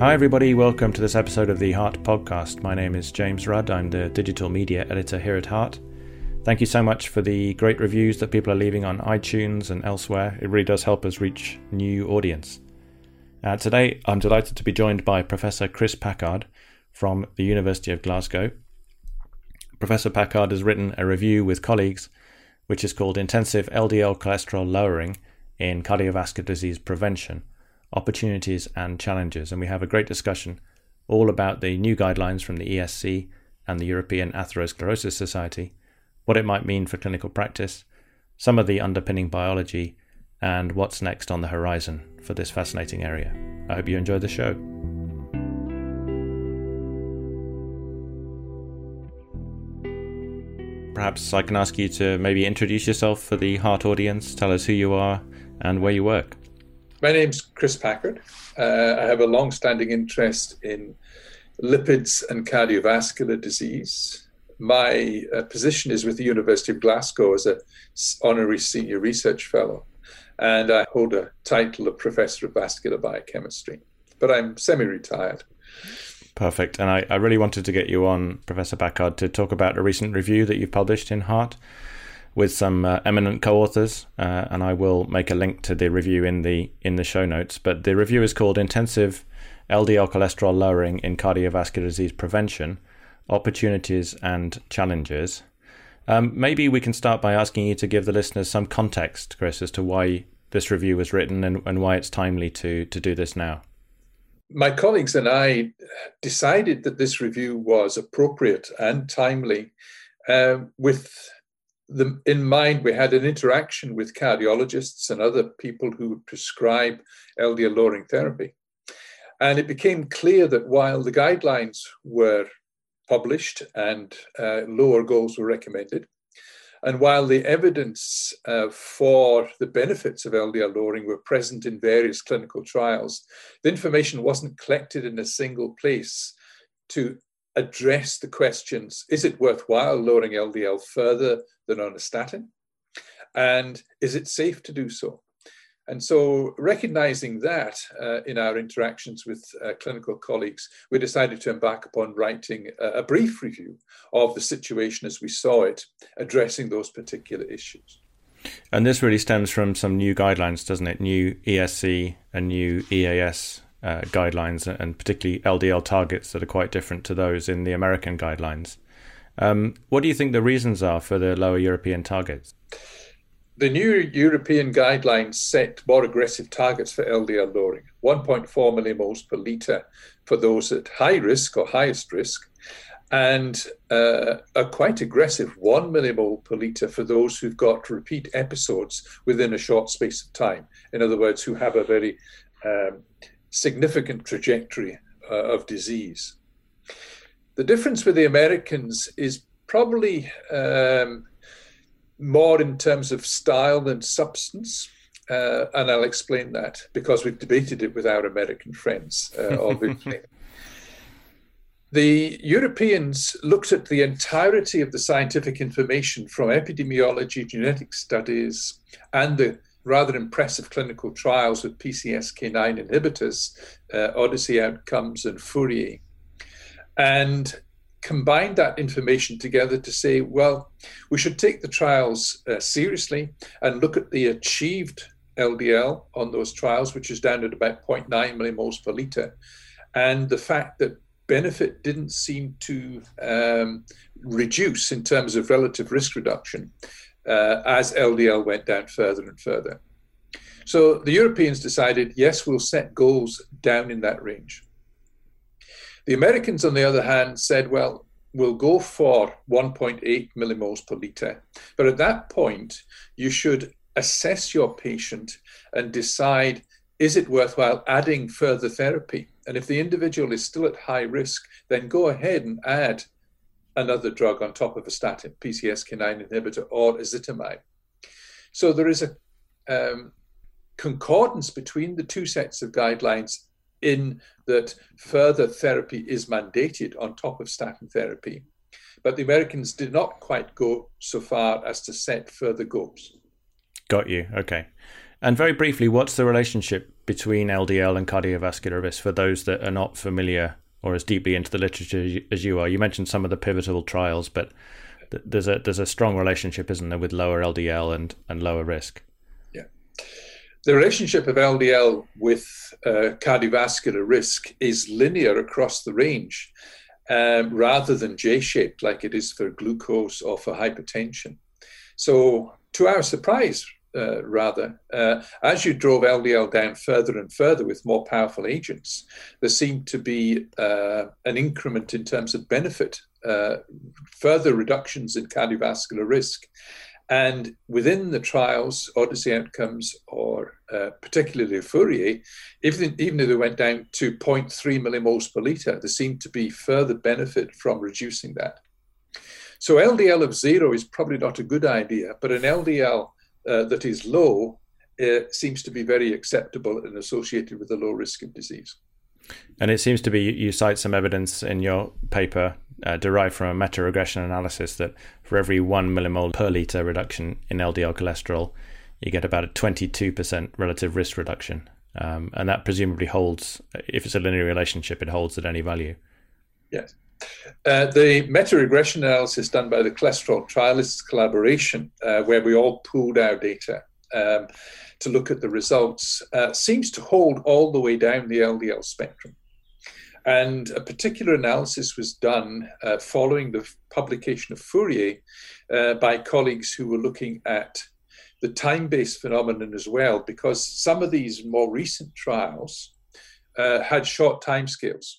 Hi, everybody. Welcome to this episode of the Heart Podcast. My name is James Rudd. I'm the digital media editor here at Heart. Thank you so much for the great reviews that people are leaving on iTunes and elsewhere. It really does help us reach new audience. Uh, today, I'm delighted to be joined by Professor Chris Packard from the University of Glasgow. Professor Packard has written a review with colleagues, which is called Intensive LDL Cholesterol Lowering in Cardiovascular Disease Prevention opportunities and challenges. And we have a great discussion all about the new guidelines from the ESC and the European Atherosclerosis Society, what it might mean for clinical practice, some of the underpinning biology, and what's next on the horizon for this fascinating area. I hope you enjoy the show. Perhaps I can ask you to maybe introduce yourself for the Heart audience, tell us who you are and where you work. My name's Chris Packard. Uh, I have a long standing interest in lipids and cardiovascular disease. My uh, position is with the University of Glasgow as an honorary senior research fellow, and I hold a title of professor of vascular biochemistry. But I'm semi retired. Perfect. And I, I really wanted to get you on, Professor Packard, to talk about a recent review that you've published in Heart with some uh, eminent co-authors, uh, and I will make a link to the review in the in the show notes. But the review is called "Intensive LDL Cholesterol Lowering in Cardiovascular Disease Prevention: Opportunities and Challenges." Um, maybe we can start by asking you to give the listeners some context, Chris, as to why this review was written and, and why it's timely to to do this now. My colleagues and I decided that this review was appropriate and timely, uh, with the, in mind, we had an interaction with cardiologists and other people who would prescribe LDL lowering therapy. And it became clear that while the guidelines were published and uh, lower goals were recommended, and while the evidence uh, for the benefits of LDL lowering were present in various clinical trials, the information wasn't collected in a single place to address the questions is it worthwhile lowering LDL further than on a statin? And is it safe to do so? And so, recognizing that uh, in our interactions with uh, clinical colleagues, we decided to embark upon writing a, a, brief review of the situation as we saw it, addressing those particular issues. And this really stems from some new guidelines, doesn't it? New ESC and new EAS uh, guidelines, and particularly LDL targets that are quite different to those in the American guidelines. Um, what do you think the reasons are for the lower European targets? The new European guidelines set more aggressive targets for LDL lowering 1.4 millimoles per litre for those at high risk or highest risk, and uh, a quite aggressive 1 millimole per litre for those who've got repeat episodes within a short space of time. In other words, who have a very um, significant trajectory uh, of disease. The difference with the Americans is probably um, more in terms of style than substance. Uh, and I'll explain that because we've debated it with our American friends, uh, obviously. the Europeans looked at the entirety of the scientific information from epidemiology, genetic studies, and the rather impressive clinical trials with PCSK9 inhibitors, uh, Odyssey Outcomes and Fourier. And combined that information together to say, well, we should take the trials uh, seriously and look at the achieved LDL on those trials, which is down at about 0.9 millimoles per liter, and the fact that benefit didn't seem to um, reduce in terms of relative risk reduction uh, as LDL went down further and further. So the Europeans decided, yes, we'll set goals down in that range. The Americans, on the other hand, said, well, we'll go for 1.8 millimoles per litre. But at that point, you should assess your patient and decide is it worthwhile adding further therapy? And if the individual is still at high risk, then go ahead and add another drug on top of a statin, PCSK9 inhibitor, or ezetimibe. So there is a um, concordance between the two sets of guidelines in that further therapy is mandated on top of statin therapy. But the Americans did not quite go so far as to set further goals. Got you. Okay. And very briefly, what's the relationship between LDL and cardiovascular risk for those that are not familiar or as deeply into the literature as you are? You mentioned some of the pivotal trials, but there's a there's a strong relationship, isn't there, with lower LDL and, and lower risk? Yeah, the relationship of LDL with uh, cardiovascular risk is linear across the range, um, rather than J-shaped like it is for glucose or for hypertension. So, to our surprise, uh, rather, uh, as you drove LDL down further and further with more powerful agents, there seemed to be uh, an increment in terms of benefit, uh, further reductions in cardiovascular risk. And within the trials, Odyssey outcomes, or uh, particularly Fourier, even, even if they went down to 0.3 millimoles per litre, there seemed to be further benefit from reducing that. So LDL of zero is probably not a good idea, but an LDL uh, that is low uh, seems to be very acceptable and associated with a low risk of disease. And it seems to be you cite some evidence in your paper uh, derived from a meta regression analysis that for every one millimole per litre reduction in LDL cholesterol, you get about a 22% relative risk reduction. Um, and that presumably holds, if it's a linear relationship, it holds at any value. Yes. Uh, the meta regression analysis done by the cholesterol trialists collaboration, uh, where we all pooled our data um, to look at the results, uh, seems to hold all the way down the LDL spectrum. And a particular analysis was done uh, following the publication of Fourier uh, by colleagues who were looking at the time based phenomenon as well, because some of these more recent trials uh, had short timescales.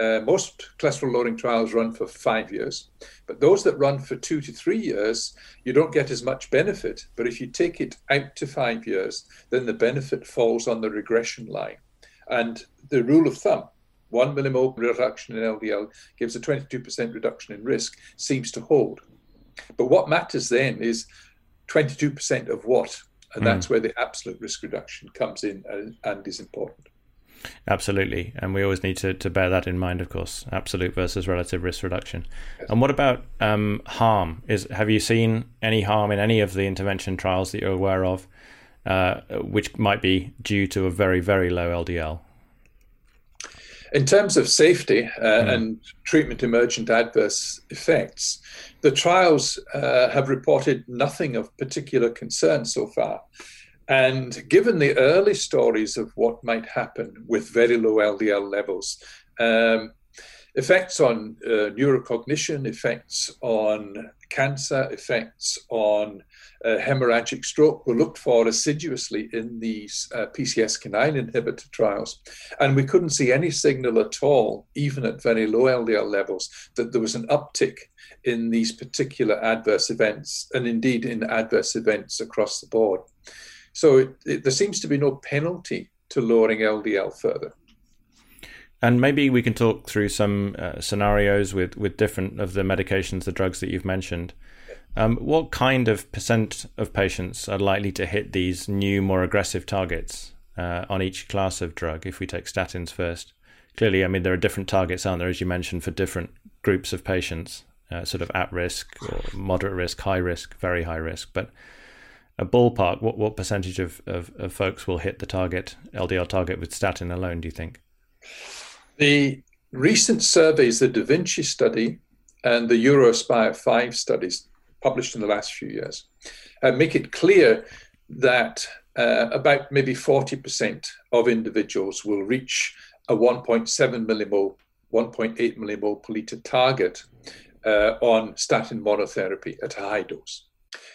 Uh, most cholesterol lowering trials run for five years, but those that run for two to three years, you don't get as much benefit. But if you take it out to five years, then the benefit falls on the regression line. And the rule of thumb, one millimole reduction in LDL gives a 22% reduction in risk, seems to hold. But what matters then is 22% of what? And mm. that's where the absolute risk reduction comes in and, and is important. Absolutely. And we always need to, to bear that in mind, of course, absolute versus relative risk reduction. Yes. And what about um, harm? Is Have you seen any harm in any of the intervention trials that you're aware of, uh, which might be due to a very, very low LDL? In terms of safety uh, mm. and treatment emergent adverse effects, the trials uh, have reported nothing of particular concern so far. And given the early stories of what might happen with very low LDL levels, um, effects on uh, neurocognition, effects on cancer, effects on uh, hemorrhagic stroke were looked for assiduously in these uh, PCSK9 inhibitor trials. And we couldn't see any signal at all, even at very low LDL levels, that there was an uptick in these particular adverse events, and indeed in adverse events across the board. So it, it, there seems to be no penalty to lowering LDL further. And maybe we can talk through some uh, scenarios with, with different of the medications, the drugs that you've mentioned. Um, what kind of percent of patients are likely to hit these new, more aggressive targets uh, on each class of drug if we take statins first? Clearly, I mean, there are different targets, aren't there, as you mentioned, for different groups of patients, uh, sort of at risk or moderate risk, high risk, very high risk. But a ballpark, what, what percentage of, of, of folks will hit the target, LDL target with statin alone, do you think? The recent surveys, the Da Vinci study and the EUROASPIRE 5 studies published in the last few years, uh, make it clear that uh, about maybe 40% of individuals will reach a 1.7 millimole, 1.8 millimole per litre target uh, on statin monotherapy at a high dose.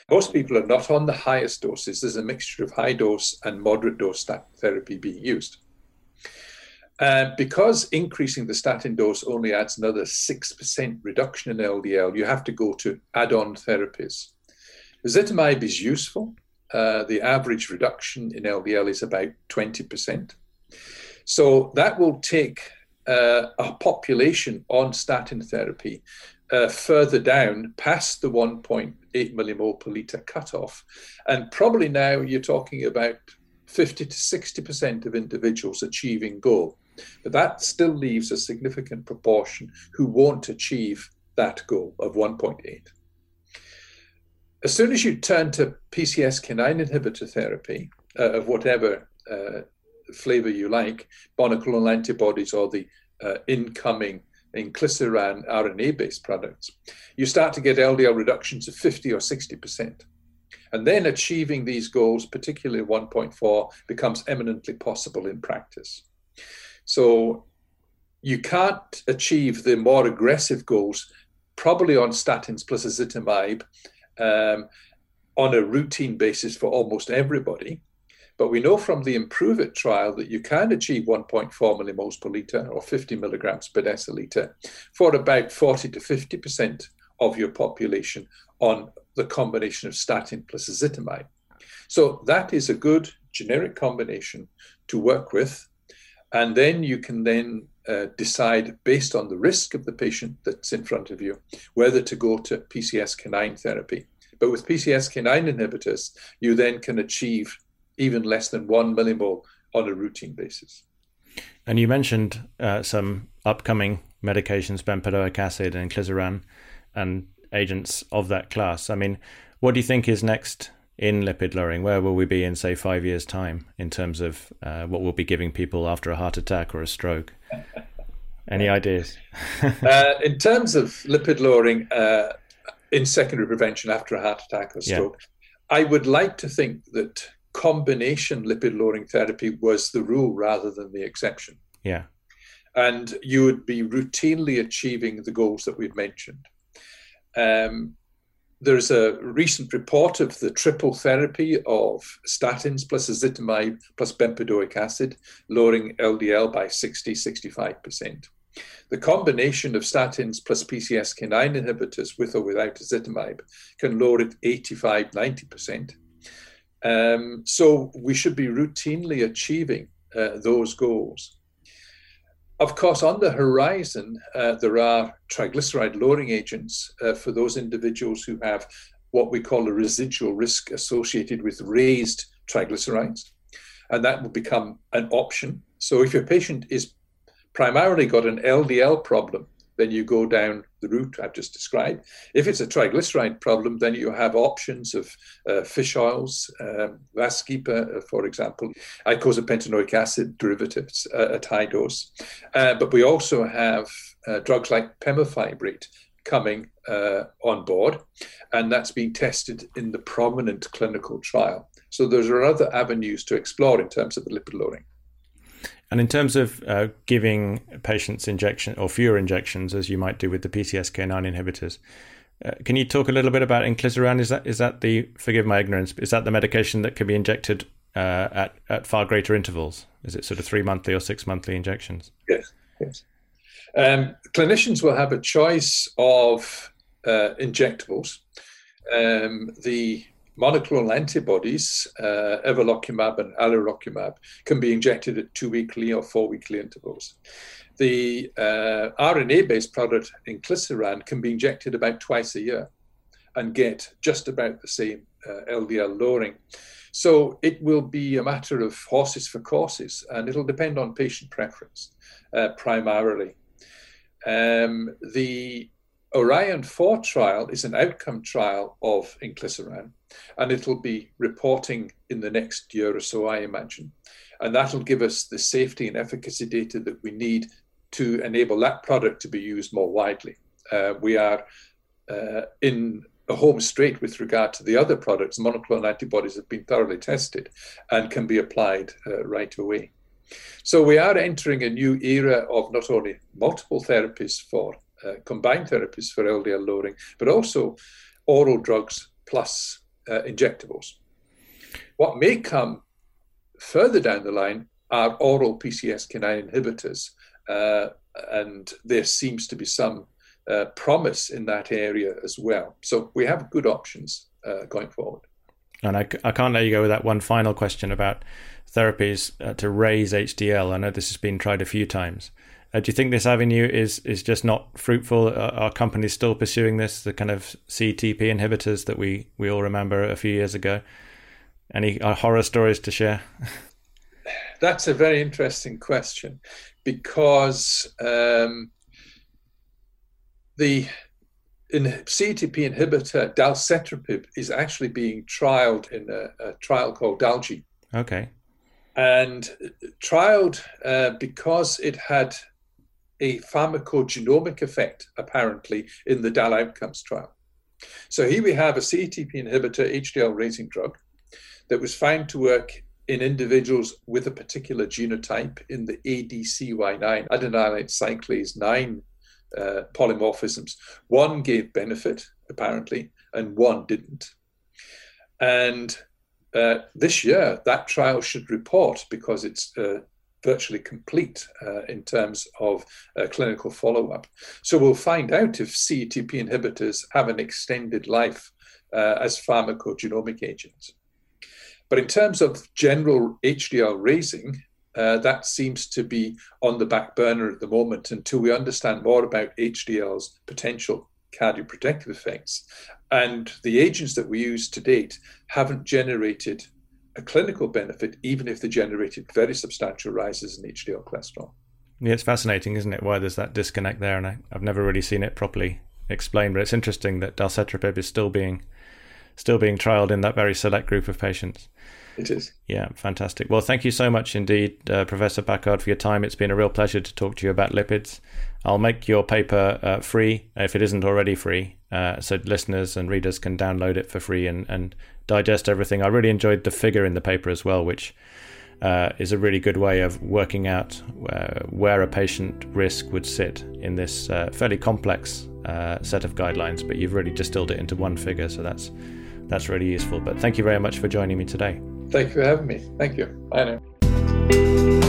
Most people are not on the highest doses. There's a mixture of high dose and moderate dose statin therapy being used. And because increasing the statin dose only adds another 6% reduction in LDL, you have to go to add on therapies. Ezetimibe is useful. Uh, the average reduction in LDL is about 20%. So that will take uh, a population on statin therapy uh, further down past the 1.8 millimole per litre cutoff. And probably now you're talking about 50 to 60% of individuals achieving goal. But that still leaves a significant proportion who won't achieve that goal of 1.8. As soon as you turn to PCSK9 inhibitor therapy, uh, of whatever uh, flavor you like, monoclonal antibodies or the uh, incoming inclisiran RNA based products, you start to get LDL reductions of 50 or 60%. And then achieving these goals, particularly 1.4, becomes eminently possible in practice. So you can't achieve the more aggressive goals probably on statins plus ezetimibe um, on a routine basis for almost everybody. But we know from the Improve It trial that you can achieve 1.4 millimoles per litre or 50 milligrams per deciliter for about 40 to 50% of your population on the combination of statin plus ezetimibe. So that is a good generic combination to work with. And then you can then uh, decide based on the risk of the patient that's in front of you whether to go to PCSK9 therapy. But with PCSK9 inhibitors, you then can achieve even less than one millimole on a routine basis. And you mentioned uh, some upcoming medications, bempedoic acid and inclisiran, and agents of that class. I mean, what do you think is next in lipid lowering? Where will we be in, say, five years' time in terms of uh, what we'll be giving people after a heart attack or a stroke? Any ideas? uh, in terms of lipid lowering uh, in secondary prevention after a heart attack or stroke, yeah. I would like to think that combination lipid lowering therapy was the rule rather than the exception. Yeah. And you would be routinely achieving the goals that we've mentioned. Um, there's a recent report of the triple therapy of statins plus ezetimibe plus bempedoic acid, lowering LDL by 60, 65%. The combination of statins plus PCSK9 inhibitors with or without ezetimibe can lower it 85, 90%. Um, so we should be routinely achieving uh, those goals. Of course, on the horizon, uh, there are triglyceride lowering agents uh, for those individuals who have what we call a residual risk associated with raised triglycerides. And that will become an option. So if your patient is primarily got an LDL problem, then you go down the route I've just described. If it's a triglyceride problem, then you have options of uh, fish oils, um, Vascepa, uh, for example, icosapentaenoic acid derivatives uh, at high dose. Uh, but we also have uh, drugs like pemafibrate coming uh, on board, and that's being tested in the prominent clinical trial. So those are other avenues to explore in terms of the lipid lowering. And in terms of uh, giving patients injection or fewer injections, as you might do with the PCSK9 inhibitors, uh, can you talk a little bit about inclisiran? Is that is that the forgive my ignorance? Is that the medication that can be injected uh, at at far greater intervals? Is it sort of three monthly or six monthly injections? Yes, yes. Um, clinicians will have a choice of uh, injectables. Um, the monoclonal antibodies, uh, evolocumab and alirocumab, can be injected at two weekly or four weekly intervals. The uh, RNA based product, inclisiran, can be injected about twice a year and get just about the same uh, LDL lowering. So it will be a matter of horses for courses, and it'll depend on patient preference uh, primarily. Um, the Orion 4 trial is an outcome trial of inclisiran, and it'll be reporting in the next year or so, I imagine. And that'll give us the safety and efficacy data that we need to enable that product to be used more widely. Uh, we are uh, in a home straight with regard to the other products. Monoclonal antibodies have been thoroughly tested and can be applied uh, right away. So we are entering a new era of not only multiple therapies for uh, combined therapies for LDL lowering, but also oral drugs plus uh, injectables. What may come further down the line are oral PCSK9 inhibitors, uh, and there seems to be some uh, promise in that area as well. So we have good options uh, going forward. And I, I can't let you go without one final question about therapies uh, to raise HDL. I know this has been tried a few times. Uh, do you think this avenue is is just not fruitful? Uh, are companies still pursuing this, the kind of CETP inhibitors that we, we all remember a few years ago? Any uh, horror stories to share? That's a very interesting question because um, the in CETP inhibitor dalcetrapib is actually being trialed in a, a trial called dal-GenE Okay. And trialed uh, because it had a pharmacogenomic effect, apparently, in the DAL outcomes trial. So here we have a CETP inhibitor HDL raising drug that was found to work in individuals with a particular genotype in the ADCY9, adenylate cyclase 9 uh, polymorphisms. One gave benefit, apparently, and one didn't. And uh, this year, that trial should report because it's uh, virtually complete uh, in terms of uh, clinical follow up. So we'll find out if CETP inhibitors have an extended life uh, as pharmacogenomic agents. But in terms of general HDL raising, uh, that seems to be on the back burner at the moment until we understand more about HDL's potential cardioprotective effects. And the agents that we use to date haven't generated a clinical benefit, even if they generated very substantial rises in HDL cholesterol. Yeah, it's fascinating, isn't it? Why there's that disconnect there, and I, have never really seen it properly explained. But it's interesting that dalcetrapib is still being still being trialed in that very select group of patients. It is. Yeah, fantastic. Well, thank you so much indeed, uh, Professor Packard, for your time. It's been a real pleasure to talk to you about lipids. I'll make your paper uh, free if it isn't already free, uh, so listeners and readers can download it for free and, and digest everything. I really enjoyed the figure in the paper as well, which uh, is a really good way of working out uh, where a patient risk would sit in this uh, fairly complex set of guidelines. But you've really distilled it into one figure, so that's that's really useful. But thank you very much for joining me today. Thank you for having me. Thank you. Bye now.